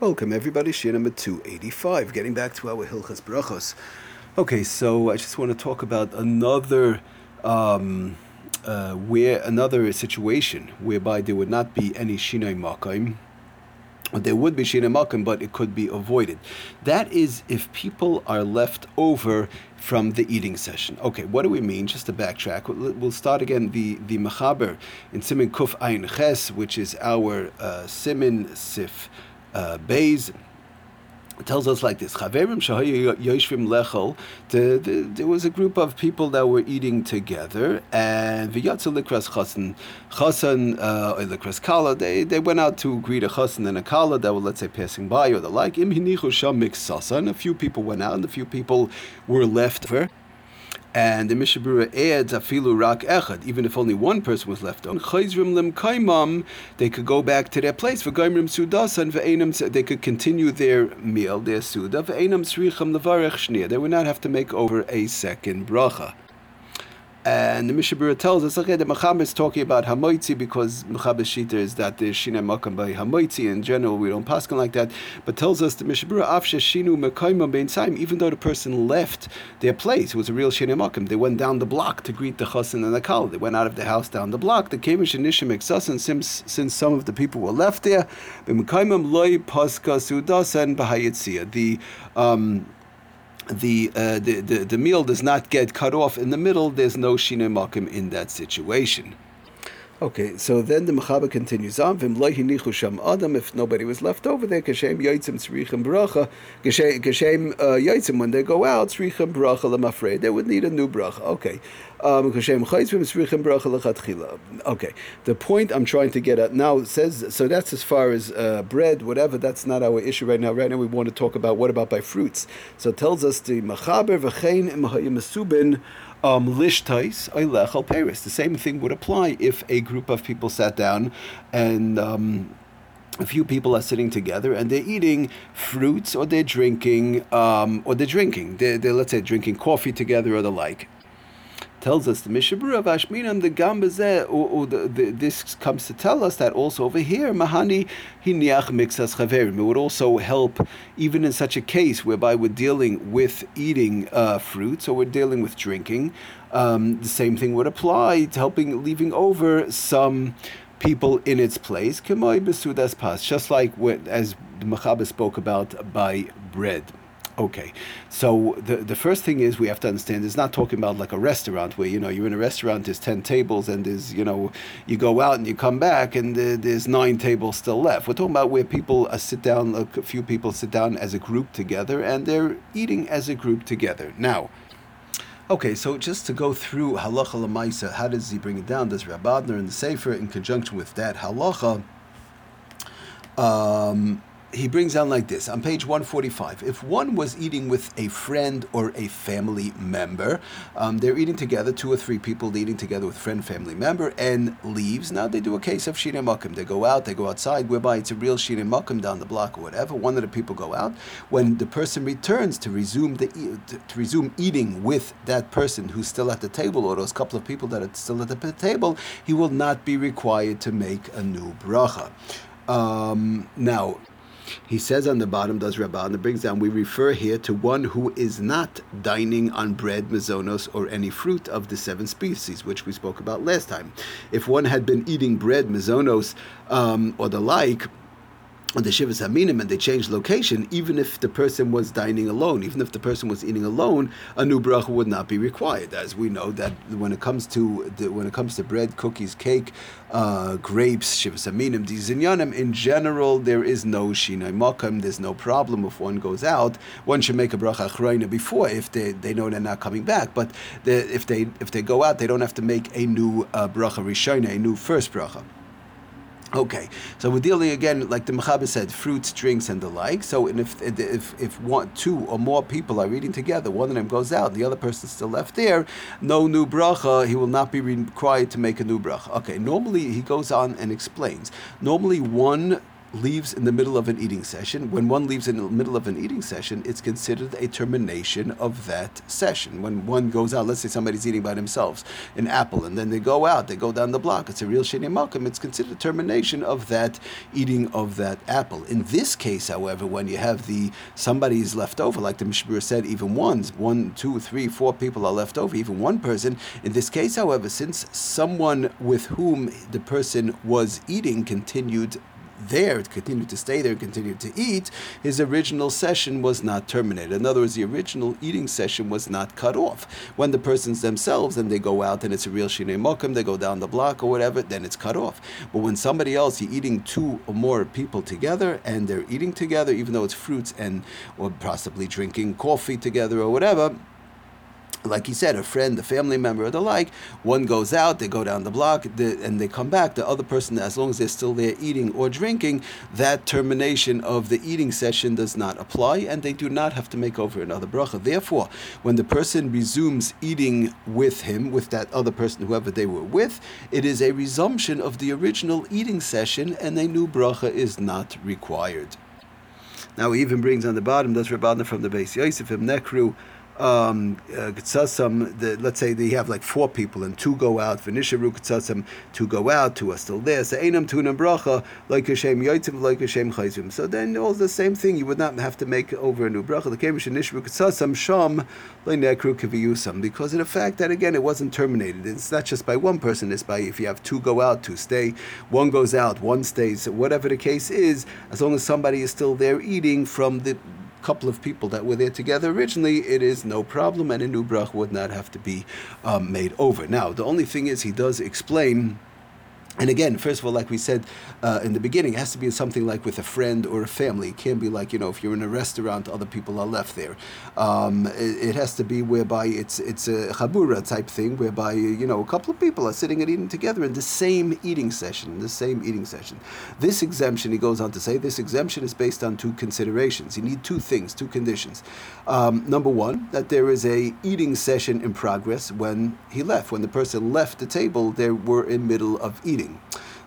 Welcome everybody, Shir number 285, getting back to our Hilchas Brachos. Okay, so I just want to talk about another um, uh, where another situation whereby there would not be any Shinai Makaim, there would be Shinai Makaim, but it could be avoided. That is if people are left over from the eating session. Okay, what do we mean? Just to backtrack, we'll start again the the Mechaber in Simin Kuf Ayin Ches, which is our uh, Simin Sif uh, Bays tells us like this: Chaverim yoshvim lechol. There was a group of people that were eating together, and v'yatzu likras chasen, uh, kala. They they went out to greet a chasen and a kala that were let's say passing by or the like. Im hinichu sham and a few people went out, and a few people were left over. And the Mishabura adds afilu rak echad, even if only one person was left on. Chayzrim lim they could go back to their place. For gaimrim sudas and ve'enam, they could continue their meal, their suda. Ve'enam sricham levarech shnia. They would not have to make over a second bracha. And the Mishabura tells us, okay, the Macham is talking about Hamoitzi because Mechaber Shita is that there's Shina Makam by Hamoitzi. In general, we don't pass like that. But tells us the Mishabura, Afshe Shinu Mekaima Ben Saim, even though the person left their place, it was a real Shina Makam. They went down the block to greet the Chassan and the Kal. They went out of the house down the block. The Kamish and Nishim Eksasan, since, since some of the people were left there, Mekaimam Loi Paska Sudasan Bahayitzia. The um, the, uh, the, the, the meal does not get cut off in the middle, there's no shine makim in that situation. Okay, so then the Mechaber continues on. adam. If nobody was left over there, kashem yaitzim tzrichem bracha. Kashem uh, yaitzim when they go out tzrichem bracha. They would need a new bracha. Okay, um, tzrichem bracha lechatchila. Okay, the point I'm trying to get at now says so. That's as far as uh, bread, whatever. That's not our issue right now. Right now, we want to talk about what about by fruits. So it tells us the Mechaber v'chein im um, lishtais oilech peris. The same thing would apply if a group of people sat down and. Um, a few people are sitting together and they're eating fruits or they're drinking um, or they're drinking they're, they're, let's say drinking coffee together or the like tells us the Mishabura of Ashminan, the Gambazeh, or, this comes to tell us that also over here, Mahani Hiniach Mixas Chaverim. It would also help, even in such a case whereby we're dealing with eating uh, fruits or we're dealing with drinking. Um, the same thing would apply to helping, leaving over some people in its place, just like what, as the spoke about by bread. Okay, so the the first thing is we have to understand it's not talking about like a restaurant where you know you're in a restaurant there's ten tables and there's you know you go out and you come back and there's nine tables still left. We're talking about where people uh, sit down, a few people sit down as a group together and they're eating as a group together. Now. Okay, so just to go through halacha lemaisa, how does he bring it down? Does Rabadner in the Sefer, in conjunction with that halacha, um, he brings down like this on page 145 if one was eating with a friend or a family member um, they're eating together two or three people eating together with friend family member and leaves. Now they do a case of shine makim they go out they go outside whereby it's a real shine makim down the block or whatever. One of the people go out. When the person returns to resume the to, to resume eating with that person who's still at the table or those couple of people that are still at the table he will not be required to make a new bracha. Um, now he says on the bottom, does Rabban, and brings down, we refer here to one who is not dining on bread, mezonos, or any fruit of the seven species, which we spoke about last time. If one had been eating bread, mezonos, um, or the like, the Shivas Haminim and they changed location, even if the person was dining alone, even if the person was eating alone, a new bracha would not be required. As we know that when it comes to the, when it comes to bread, cookies, cake, uh, grapes, Shivas Haminim, Dizinyanim, in general, there is no Shinai Makam, there's no problem if one goes out. One should make a bracha achrayna before if they, they know they're not coming back. But if they if they go out, they don't have to make a new uh, bracha rishayna, a new first bracha. Okay, so we're dealing again, like the Mechaber said, fruits, drinks, and the like. So, and if if if one, two or more people are eating together, one of them goes out, the other person is still left there, no new bracha, he will not be required to make a new bracha. Okay, normally he goes on and explains. Normally, one leaves in the middle of an eating session, when one leaves in the middle of an eating session, it's considered a termination of that session. When one goes out, let's say somebody's eating by themselves an apple, and then they go out, they go down the block, it's a real sheni malkum, it's considered termination of that eating of that apple. In this case, however, when you have the somebody's left over, like the Mishmur said, even ones, one, two, three, four people are left over, even one person. In this case, however, since someone with whom the person was eating continued there, it continued to stay there, continued to eat, his original session was not terminated. In other words, the original eating session was not cut off. When the persons themselves, then they go out and it's a real shinei mokum, they go down the block or whatever, then it's cut off. But when somebody else, you're eating two or more people together and they're eating together, even though it's fruits and or possibly drinking coffee together or whatever, like he said, a friend, a family member, or the like, one goes out, they go down the block, the, and they come back. The other person, as long as they're still there eating or drinking, that termination of the eating session does not apply, and they do not have to make over another bracha. Therefore, when the person resumes eating with him, with that other person, whoever they were with, it is a resumption of the original eating session, and a new bracha is not required. Now, he even brings on the bottom, that's Rabbanah from the base, Yosef Nekru um, uh, the, let's say they have like four people and two go out, Venisharu Ketzasam, two go out, two are still there. So Einam Tunam Bracha, like Hashem Yoitim, like Hashem Chayzim. So then all the same thing, you would not have to make over a new Bracha. The Kemish Nishru Ketzasam Sham, Nekru Kiviyusam, because of the fact that again it wasn't terminated. It's not just by one person, it's by if you have two go out, two stay, one goes out, one stays, whatever the case is, as long as somebody is still there eating from the couple of people that were there together originally, it is no problem, and a new brach would not have to be um, made over. Now, the only thing is, he does explain and again, first of all, like we said uh, in the beginning, it has to be something like with a friend or a family. It can't be like you know if you're in a restaurant, other people are left there. Um, it, it, has to be whereby it's it's a chabura type thing, whereby you know a couple of people are sitting and eating together in the same eating session, the same eating session. This exemption, he goes on to say, this exemption is based on two considerations. You need two things, two conditions. Um, number one, that there is a eating session in progress when he left. When the person left the table, they were in middle of eating.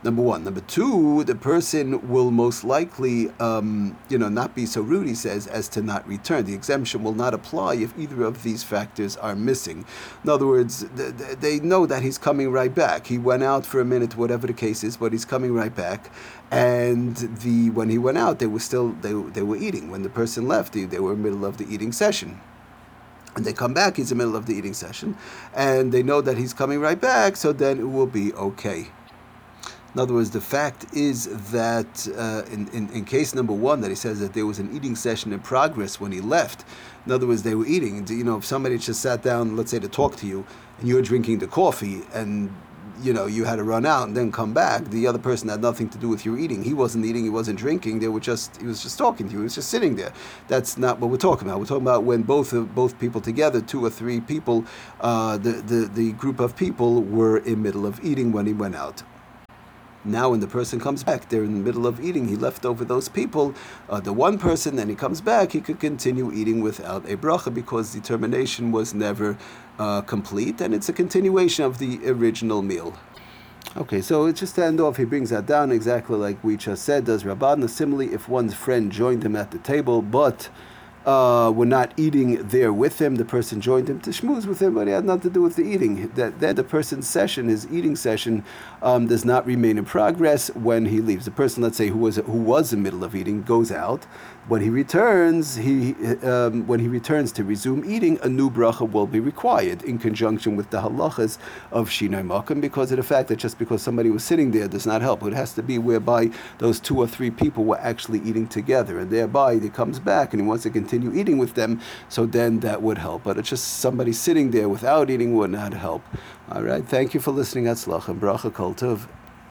Number one. Number two, the person will most likely, um, you know, not be so rude, he says, as to not return. The exemption will not apply if either of these factors are missing. In other words, they know that he's coming right back. He went out for a minute, whatever the case is, but he's coming right back. And the when he went out, they were still they, they were eating. When the person left, they, they were in the middle of the eating session and they come back, he's in the middle of the eating session, and they know that he's coming right back, so then it will be okay. In other words, the fact is that uh, in, in, in, case number one, that he says that there was an eating session in progress when he left. In other words, they were eating. You know, if somebody just sat down, let's say, to talk to you, and you're drinking the coffee, and you know you had to run out and then come back, the other person had nothing to do with your eating. He wasn't eating, he wasn't drinking. They were just he was just talking to you. He was just sitting there. That's not what we're talking about. We're talking about when both of both people together, two or three people, uh, the, the the group of people were in middle of eating when he went out. Now, when the person comes back, they're in the middle of eating. He left over those people, uh, the one person, then he comes back, he could continue eating without a bracha because the termination was never uh, complete, and it's a continuation of the original meal. Okay, so it's just to end off, he brings that down exactly like we just said. Does Rabban similarly if one's friend joined him at the table, but uh, were not eating there with him. The person joined him to schmooze with him, but it had nothing to do with the eating. That then the person's session, his eating session, um, does not remain in progress when he leaves. The person, let's say, who was who was in the middle of eating, goes out. When he returns, he um, when he returns to resume eating, a new bracha will be required in conjunction with the halachas of shinai makom, because of the fact that just because somebody was sitting there does not help. It has to be whereby those two or three people were actually eating together, and thereby he comes back and he wants to continue eating with them. So then that would help. But it's just somebody sitting there without eating would not help. All right. Thank you for listening. Atzlach and bracha kol tov.